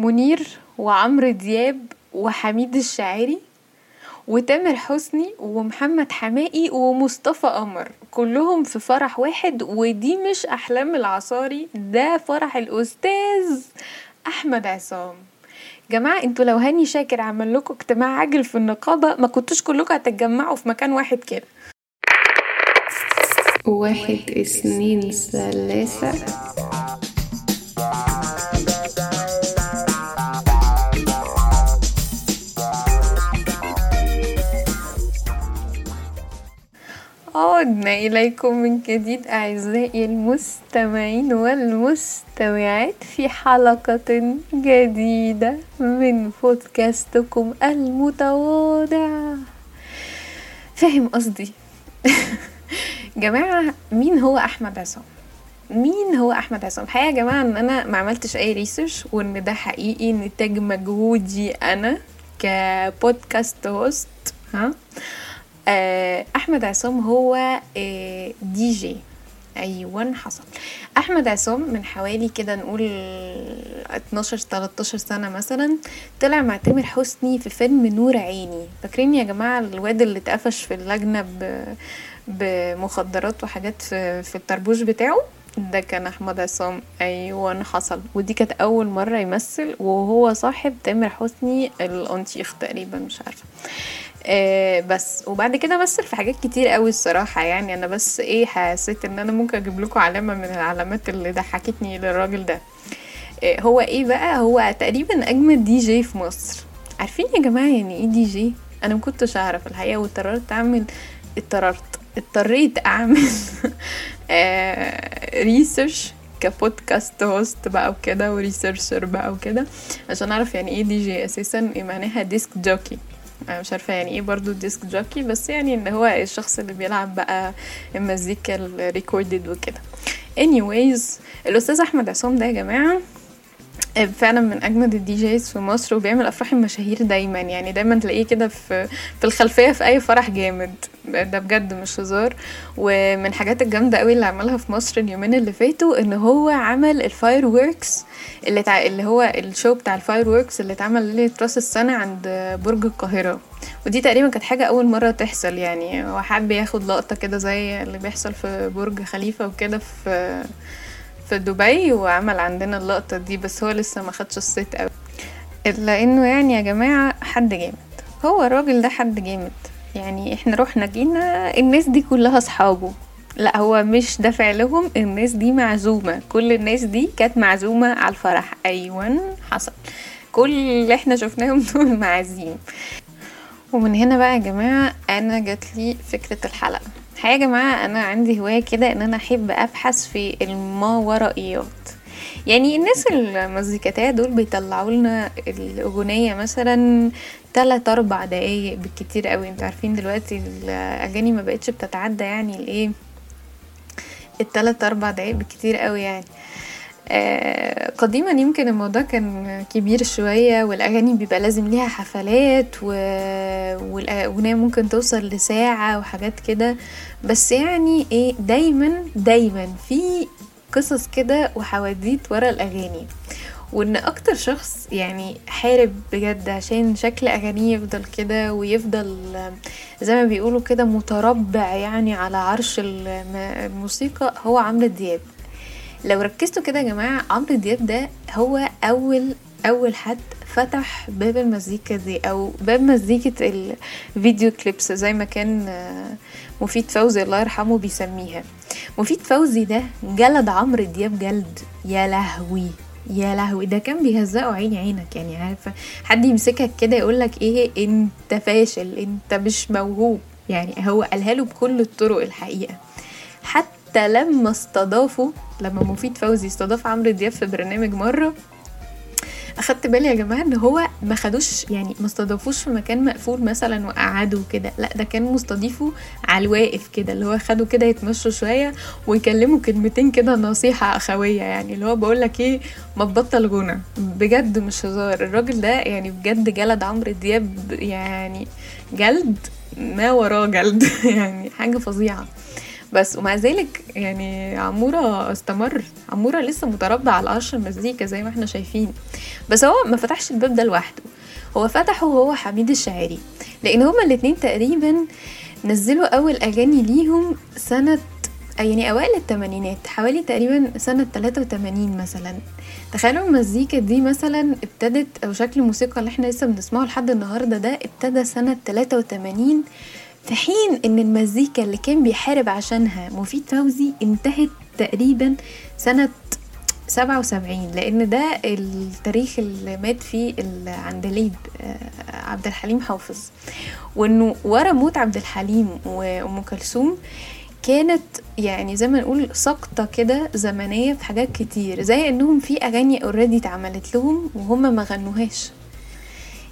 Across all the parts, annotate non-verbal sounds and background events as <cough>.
منير وعمرو دياب وحميد الشاعري وتامر حسني ومحمد حماقي ومصطفى قمر. كلهم في فرح واحد ودي مش أحلام العصاري ده فرح الأستاذ أحمد عصام. جماعة أنتوا لو هاني شاكر عمل لكم اجتماع عاجل في النقابة ما كنتوش كلكم هتتجمعوا في مكان واحد كده. واحد اثنين ثلاثة. عدنا إليكم من جديد أعزائي المستمعين والمستمعات في حلقة جديدة من بودكاستكم المتواضع. فاهم قصدي؟ <laughs> جماعة مين هو أحمد عصام؟ مين هو أحمد عصام؟ الحقيقة يا جماعة إن أنا ما عملتش أي research وإن ده حقيقي نتاج مجهودي أنا ك podcast host ها؟ أحمد عصام هو آه، دي جي أيوه حصل. أحمد عصام من حوالي كده نقول 12 13 سنة مثلا طلع مع تامر حسني في فيلم نور عيني. فاكرين يا جماعة الواد اللي اتقفش في اللجنة بمخدرات وحاجات في, في الطربوش بتاعه؟ ده كان أحمد عصام. أيوه حصل. ودي كانت أول مرة يمثل وهو صاحب تامر حسني الأنتيخ تقريبا مش عارفة. آه بس. وبعد كده مثل في حاجات كتير قوي الصراحة يعني. أنا بس إيه حسيت إن أنا ممكن أجيب لكم علامة من العلامات اللي ضحكتني للراجل ده. آه هو إيه بقى؟ هو تقريبا أجمد دي جي في مصر. عارفين يا جماعة يعني إيه دي جي؟ أنا مكنتش أعرف الحقيقة واضطررت أعمل اضطررت اضطريت أعمل <laughs> آه research ك podcast host بقى وكده و researcher بقى وكده عشان أعرف يعني إيه دي جي أساسا إيه معناها disc jockey أنا مش عارفة يعني إيه برضو disc jockey بس يعني ان هو الشخص اللي بيلعب بقى المزيكا ال recorded وكده. Anyways الأستاذ أحمد عصام ده يا جماعة فعلا من أجمد ال DJs في مصر وبيعمل أفراح المشاهير دايما. يعني دايما تلاقيه كده في في الخلفية في أي فرح جامد. ده بجد مش هزار. ومن الحاجات الجامدة قوي اللي عملها في مصر اليومين اللي فاتوا إن هو عمل ال fireworks اللي تع... اللي هو ال show بتاع ال fireworks اللي اتعمل ليلة راس السنة عند برج القاهرة. ودي تقريبا كانت حاجة أول مرة تحصل. يعني هو حب ياخد لقطة كده زي اللي بيحصل في برج خليفة وكده في في دبي وعمل عندنا اللقطة دي بس هو لسه ما خدش الصيت قوي. إلا إنه يعني يا جماعة حد جامد. هو الراجل ده حد جامد. يعني إحنا رحنا جينا الناس دي كلها أصحابه. لا هو مش دافع لهم الناس دي معزومة. كل الناس دي كانت معزومة على الفرح. Anyway حصل. كل اللي إحنا شفناهم <laughs> دول معازيم. ومن هنا بقى يا جماعة أنا جاتلي فكرة الحلقة. الحقيقة يا جماعة أنا عندي هواية كده إن أنا أحب أبحث في الماورائيات يعني الناس المزيكاتية دول بيطلعوا لنا الأغنية مثلا تلات أربع دقايق بالكتير قوي. أنتوا عارفين دلوقتي الأغاني ما بقتش بتتعدى يعني الإيه التلات أربع دقايق بالكتير قوي يعني. قديما يمكن الموضوع كان كبير شوية والأغاني بيبقى لازم ليها حفلات و... والأغنية ممكن توصل لساعة وحاجات كده. بس يعني إيه دايما دايما في قصص كده وحواديت ورا الأغاني. وإن أكتر شخص يعني حارب بجد عشان شكل أغانيه يفضل كده ويفضل زي ما بيقولوا كده متربع يعني على عرش الموسيقى هو عمرو دياب. لو ركزتوا كده يا جماعة عمرو دياب ده هو أول أول حد فتح باب المزيكا دي أو باب مزيكة الفيديو كليبس زي ما كان مفيد فوزي الله يرحمه بيسميها. مفيد فوزي ده جلد عمرو دياب جلد. يا لهوي يا لهوي ده كان بيهزقوا عيني عينك يعني عارفة؟ حد يمسكك كده يقولك إيه أنت فاشل أنت مش موهوب يعني هو قالها له بكل الطرق الحقيقة. حتى لما استضافوا لما مفيد فوزي استضاف عمرو دياب في برنامج مرة أخدت بالي يا جماعة إن هو ما خدوش يعني ما استضافوش في مكان مقفول مثلا وقعدوا كده لأ ده كان مستضيفه على الواقف كده اللي هو خدوا كده يتمشوا شوية ويكلموا كلمتين كده نصيحة أخوية يعني اللي هو بقول لك إيه ما تبطل غنى. بجد مش هزار. الراجل ده يعني بجد جلد عمرو دياب يعني جلد ما وراه جلد <laughs> يعني حاجة فظيعة. بس ومع ذلك يعني عمورة استمر. عمورة لسه متربع على قشر المزيكا زي ما إحنا شايفين. بس هو ما فتحش الباب ده لوحده. هو فتحه هو حميد الشاعري. لأن هما الاتنين تقريبا نزلوا أول أغاني ليهم سنة يعني أوائل الثمانينات حوالي تقريبا سنة 83 مثلا. تخيلوا المزيكا دي مثلا ابتدت أو شكل الموسيقى اللي إحنا لسه بنسمعه لحد النهارده ده ابتدى سنة 83 في حين إن المزيكا اللي كان بيحارب عشانها مفيد فوزي انتهت تقريبا سنة سبعة وسبعين لأن ده التاريخ اللي مات فيه العندليب آه، عبد الحليم حافظ. وإنه ورا موت عبد الحليم وأم كلثوم كانت يعني زي ما نقول سقطة كده زمنية في حاجات كتير زي إنهم في أغاني اوريدي اتعملت لهم وهم ما غنوهاش.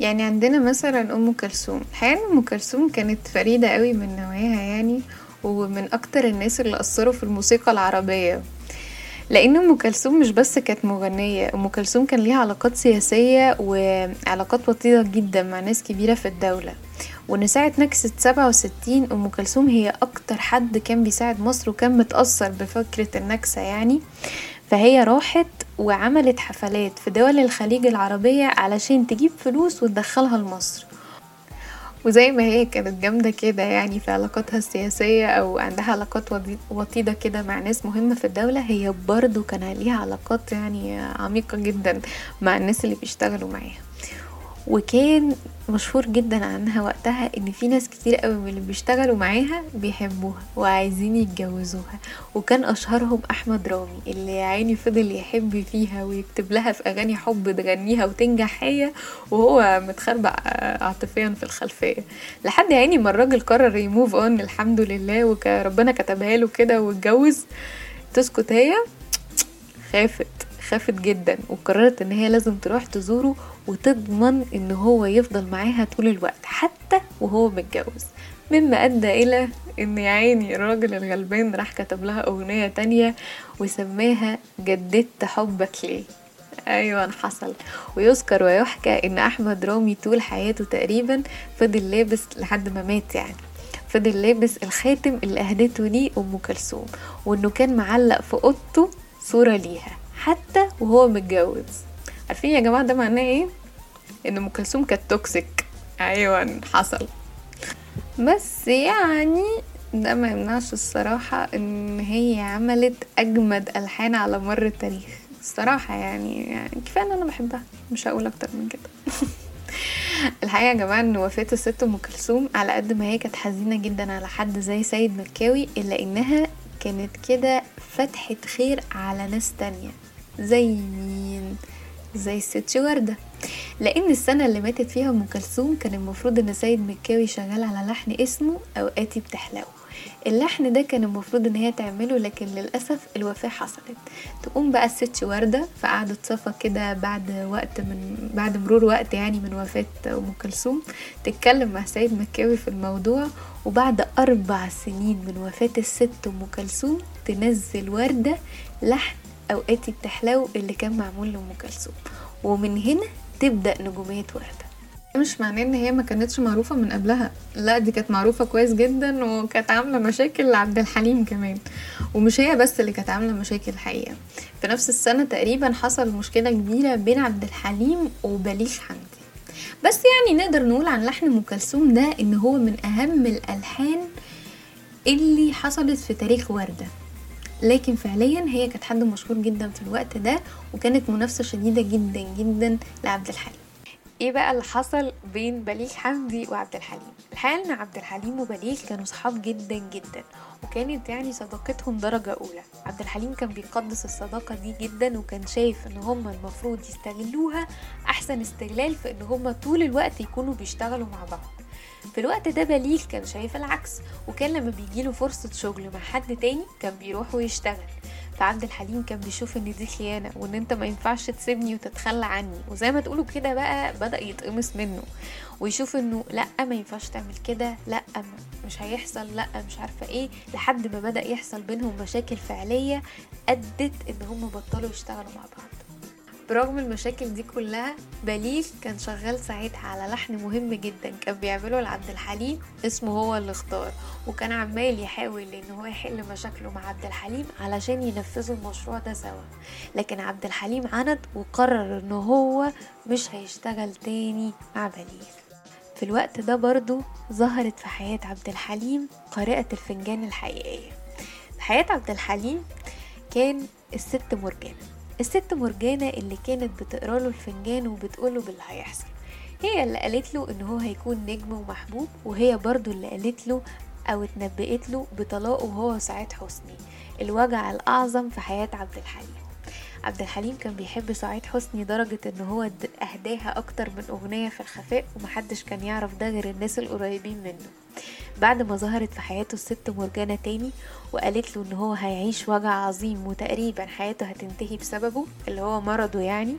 يعني عندنا مثلا أم كلثوم. الحقيقة أم كلثوم كانت فريدة قوي من نوعها يعني ومن أكتر الناس اللي أثروا في الموسيقى العربية. لأن أم كلثوم مش بس كانت مغنية أم كلثوم كان ليها علاقات سياسية وعلاقات وطيده جدا مع ناس كبيرة في الدولة. وإن نكسة سبعة وستين أم كلثوم هي أكتر حد كان بيساعد مصر وكان متأثر بفكرة النكسة يعني. فهي راحت وعملت حفلات في دول الخليج العربية علشان تجيب فلوس وتدخلها لمصر. وزي ما هي كانت جامدة كده يعني في علاقاتها السياسية أو عندها علاقات وطيدة كده مع ناس مهمة في الدولة هي برضو كان ليها علاقات يعني عميقة جدا مع الناس اللي بيشتغلوا معاها. وكان مشهور جدا عنها وقتها إن في ناس كتير قوي من اللي بيشتغلوا معاها بيحبوها وعايزين يتجوزوها. وكان أشهرهم أحمد رامي اللي يا عيني فضل يحب فيها ويكتب لها في أغاني حب تغنيها وتنجح هي وهو متخربع عاطفيا في الخلفية. لحد عيني ما الراجل قرر يموف أون الحمد لله وربنا كتبها له كده واتجوز. تسكت هي؟ خافت خافت جدا وقررت إن هي لازم تروح تزوره وتضمن إن هو يفضل معاها طول الوقت حتى وهو متجوز. مما أدى إلى إن يا عيني الراجل الغلبان راح كتب لها أغنية تانية وسماها جددت حبك ليه. أيوه حصل. ويذكر ويحكى إن أحمد رامي طول حياته تقريبا فضل لابس لحد ما مات يعني. فضل لابس الخاتم اللي أهدته ليه أم كلثوم وإنه كان معلق في أوضته صورة ليها حتى وهو متجوز. عارفين يا جماعة ده معناه إيه؟ إن أم كلثوم كانت توكسيك أيوه حصل. بس يعني ده ما يمنعش الصراحة إن هي عملت أجمد ألحان على مر التاريخ. الصراحة يعني, يعني كفاية إن أنا بحبها مش هقول أكتر من كده. <laughs> الحقيقة يا جماعة إن وفاة الست أم كلثوم على قد ما هي كانت حزينة جدا على حد زي سيد مكاوي إلا إنها كانت كده فتحة خير على ناس تانية. زي مين؟ زي الست وردة لأن السنة اللي ماتت فيها أم كلثوم كان المفروض إن سيد مكاوي شغال على لحن اسمه أوقاتي بتحلو اللحن ده كان المفروض إن هي تعمله لكن للأسف الوفاة حصلت. تقوم بقى الست وردة في قعده صفا كده بعد وقت من بعد مرور وقت يعني من وفاة أم كلثوم تتكلم مع سيد مكاوي في الموضوع وبعد أربع سنين من وفاة الست أم كلثوم تنزل وردة لحن أوقاتي بتحلو اللي كان معمول لأم كلثوم. ومن هنا تبدأ نجومية ورده مش معناه إن هي ما كانتش معروفة من قبلها. لا دي كانت معروفة كويس جدا وكانت عاملة مشاكل لعبد الحليم كمان. ومش هي بس اللي كانت عاملة مشاكل الحقيقة في نفس السنة تقريبا حصل مشكلة كبيرة بين عبد الحليم وبليغ حمدي. بس يعني نقدر نقول عن لحن أم كلثوم ده إن هو من أهم الألحان اللي حصلت في تاريخ وردة. لكن فعليا هي كانت حد مشهور جدا في الوقت ده وكانت منافسة شديدة جدا جدا لعبد الحليم. إيه بقى اللي حصل بين بليغ حمدي وعبد الحليم؟ الحقيقة إن عبد الحليم وبليغ كانوا صحاب جدا جدا وكانت يعني صداقتهم درجة أولى. عبد الحليم كان بيقدس الصداقة دي جدا وكان شايف إن هما المفروض يستغلوها أحسن استغلال في إن هما طول الوقت يكونوا بيشتغلوا مع بعض. في الوقت ده بليغ كان شايف العكس وكان لما بيجيله فرصة شغل مع حد تاني كان بيروح ويشتغل. فعبد الحليم كان بيشوف إن دي خيانة وإن أنت ما ينفعش تسيبني وتتخلى عني. وزي ما تقولوا كده بقى بدأ يتقمص منه ويشوف إنه لأ ما ينفعش تعمل كده لأ مش هيحصل لأ مش عارفة إيه. لحد ما بدأ يحصل بينهم مشاكل فعلية أدت إن هم بطلوا يشتغلوا مع بعض. برغم المشاكل دي كلها بليغ كان شغال ساعتها على لحن مهم جدا. كان بيعمله لعبد الحليم اسمه هو اللي اختار وكان عمال يحاول إن هو يحل مشاكله مع عبد الحليم علشان ينفذوا المشروع ده سوا. لكن عبد الحليم عند وقرر إن هو مش هيشتغل تاني مع بليغ في الوقت ده برضو ظهرت في حياة عبد الحليم قارئة الفنجان الحقيقية. في حياة عبد الحليم كان الست مرجانة الست مرجانة اللي كانت بتقرا له الفنجان وبتقوله باللي هيحصل. هي اللي قالت له إن هو هيكون نجم ومحبوب وهي برضو اللي قالت له أو اتنبأت له بطلاقه هو وسعاد حسني الوجع الأعظم في حياة عبد الحليم. عبد الحليم كان بيحب سعاد حسني درجة إن هو أهداها أكتر من أغنية في الخفاء ومحدش كان يعرف ده غير الناس القريبين منه. بعد ما ظهرت في حياته الست مرجانة تاني وقالت له إن هو هيعيش وجع عظيم وتقريبا حياته هتنتهي بسببه اللي هو مرضه يعني.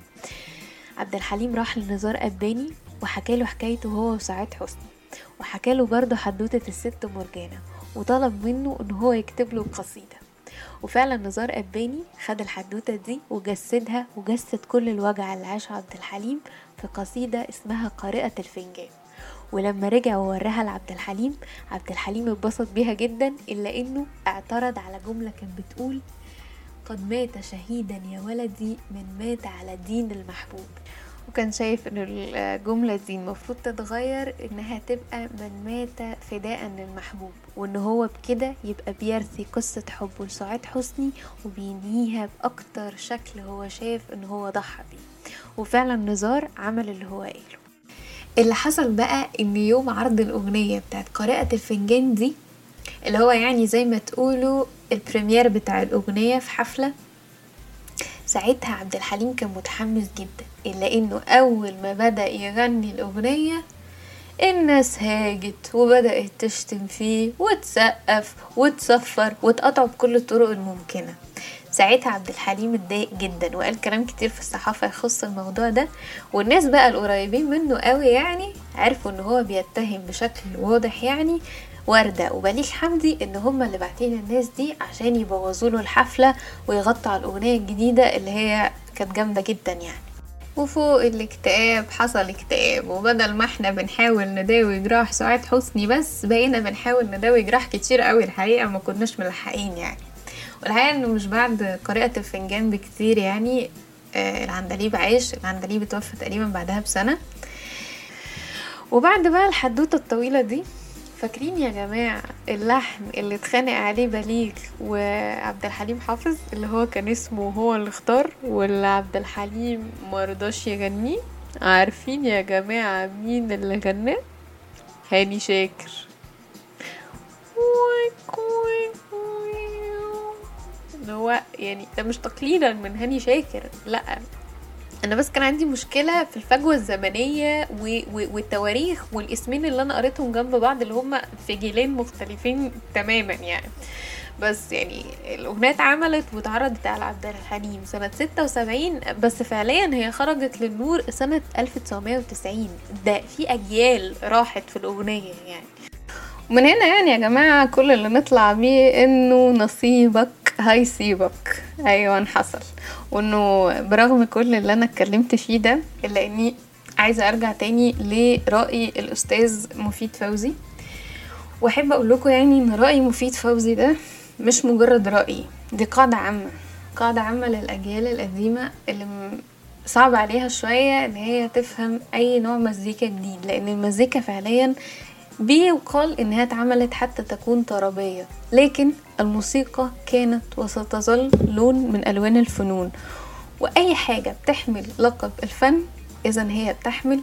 عبد الحليم راح لنزار أباني وحكى له حكايته هو وسعاد حسني وحكى له برضه حدوتة الست مرجانة وطلب منه إن هو يكتب له قصيدة. وفعلا نزار أباني خد الحدوتة دي وجسدها وجسد كل الوجع اللي عاشه عبد الحليم في قصيدة اسمها قارئة الفنجان. ولما رجع ووراها لعبد الحليم عبد الحليم اتبسط بيها جدا إلا إنه اعترض على جملة كانت بتقول قد مات شهيدا يا ولدي من مات على دين المحبوب. وكان شايف إن الجملة دي المفروض تتغير إنها تبقى من مات فداء للمحبوب وإن هو بكده يبقى بيرثي قصة حبه لسعاد حسني وبينهيها بأكتر شكل هو شايف إن هو ضحى بيه. وفعلا نزار عمل اللي هو قاله. اللي حصل بقى إن يوم عرض الأغنية بتاعت قارئة الفنجان دي اللي هو يعني زي ما تقولوا البريمير بتاع الأغنية في حفلة ساعتها عبد الحليم كان متحمس جدا إلا إنه أول ما بدأ يغني الأغنية الناس هاجت وبدأت تشتم فيه وتسقف وتصفر وتقطعه بكل الطرق الممكنة. ساعتها عبد الحليم اتضايق جدا وقال كلام كتير في الصحافة يخص الموضوع ده. والناس بقى القريبين منه قوي يعني عرفوا إن هو بيتهم بشكل واضح يعني وردة. وبليغ حمدي إن هما اللي باعتين الناس دي عشان يبوظوا له الحفلة ويغطوا على الأغنية الجديدة اللي هي كانت جامدة جدا يعني. وفوق الاكتئاب حصل اكتئاب. وبدل ما إحنا بنحاول نداوي جراح سعاد حسني بس بقينا بنحاول نداوي جراح كتير قوي الحقيقة ما كناش ملحقين يعني. والحقيقة انه مش بعد قارئة الفنجان بكتير يعني آه العندليب عاش العندليب اتوفى تقريبا بعدها بسنة. وبعد بقى الحدوتة الطويلة دي فاكرين يا جماعة اللحن اللي اتخانق عليه بليغ وعبد الحليم حافظ؟ اللي هو كان اسمه هو اللي اختار واللي عبد الحليم مرضاش يغنيه؟ عارفين يا جماعة مين اللي غناه؟ هاني شاكر. اللي هو يعني ده مش تقليلا من هاني شاكر لا. أنا بس كان عندي مشكلة في الفجوة الزمنية و... و... والتواريخ والاسمين اللي أنا قريتهم جنب بعض اللي هم في جيلين مختلفين تماما يعني. بس يعني الأغنية اتعملت واتعرضت على عبد الحليم ستة وسبعين بس فعليا هي خرجت للنور تسعمية وتسعين. ده في أجيال راحت في الأغنية يعني. ومن هنا يعني يا جماعة كل اللي نطلع بيه إنه نصيبك هيسيبك أيوه حصل. وإنه برغم كل اللي أنا اتكلمت فيه ده إلا إني عايزة أرجع تاني لرأي الأستاذ مفيد فوزي. وأحب أقول لكم يعني إن رأي مفيد فوزي ده مش مجرد رأي دي قاعدة عامة. قاعدة عامة للأجيال القديمة اللي صعب عليها شوية إن هي تفهم أي نوع مزيكا جديد لأن المزيكا فعليا بيقال انها اتعملت حتى تكون طربية لكن الموسيقى كانت وستظل لون من ألوان الفنون. وأي حاجة بتحمل لقب الفن إذا هي بتحمل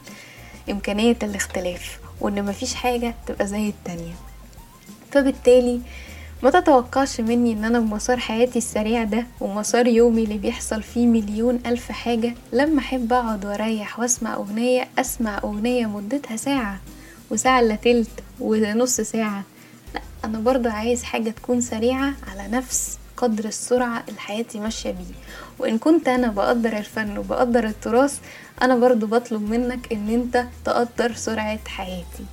إمكانية الاختلاف وإن مفيش حاجة تبقى زي التانية. فبالتالي ما تتوقعش مني إن أنا بمسار حياتي السريع ده ومسار يومي اللي بيحصل فيه مليون ألف حاجة لما أحب أقعد وأريح وأسمع أغنية أسمع أغنية مدتها ساعة. وساعة إلا تلت ونص ساعة. لا أنا برضه عايز حاجة تكون سريعة على نفس قدر السرعة اللي حياتي ماشية بيه. وإن كنت أنا بقدر الفن وبقدر التراث أنا برضو بطلب منك إن أنت تقدر سرعة حياتي.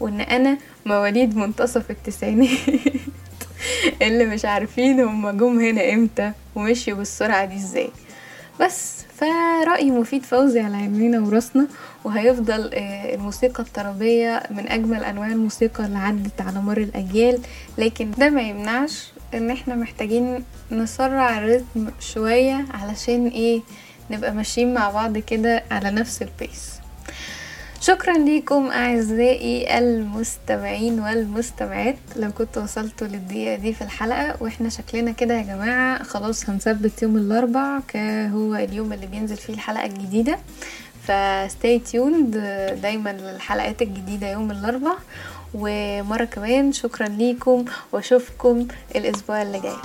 وإن أنا مواليد منتصف التسعينات <laughs> اللي مش عارفين هما جم هنا إمتى ومشيوا بالسرعة دي إزاي. بس فرأي مفيد فوزي على عينينا وراسنا وهيفضل آه، الموسيقى الطربية من أجمل أنواع الموسيقى اللي عدت على مر الأجيال. لكن ده ما يمنعش إن إحنا محتاجين نسرع الريتم شوية علشان إيه نبقى ماشيين مع بعض كده على نفس البيس. شكرا ليكم أعزائي المستمعين والمستمعات. لو كنتوا وصلتوا للدقيقة دي في الحلقة وإحنا شكلنا كده يا جماعة خلاص هنثبت يوم الأربع كهو اليوم اللي بينزل فيه الحلقة الجديدة. فستي تيوند دايما للحلقات الجديدة يوم الأربع. ومرة كمان شكرا ليكم وأشوفكم الأسبوع اللي جاي.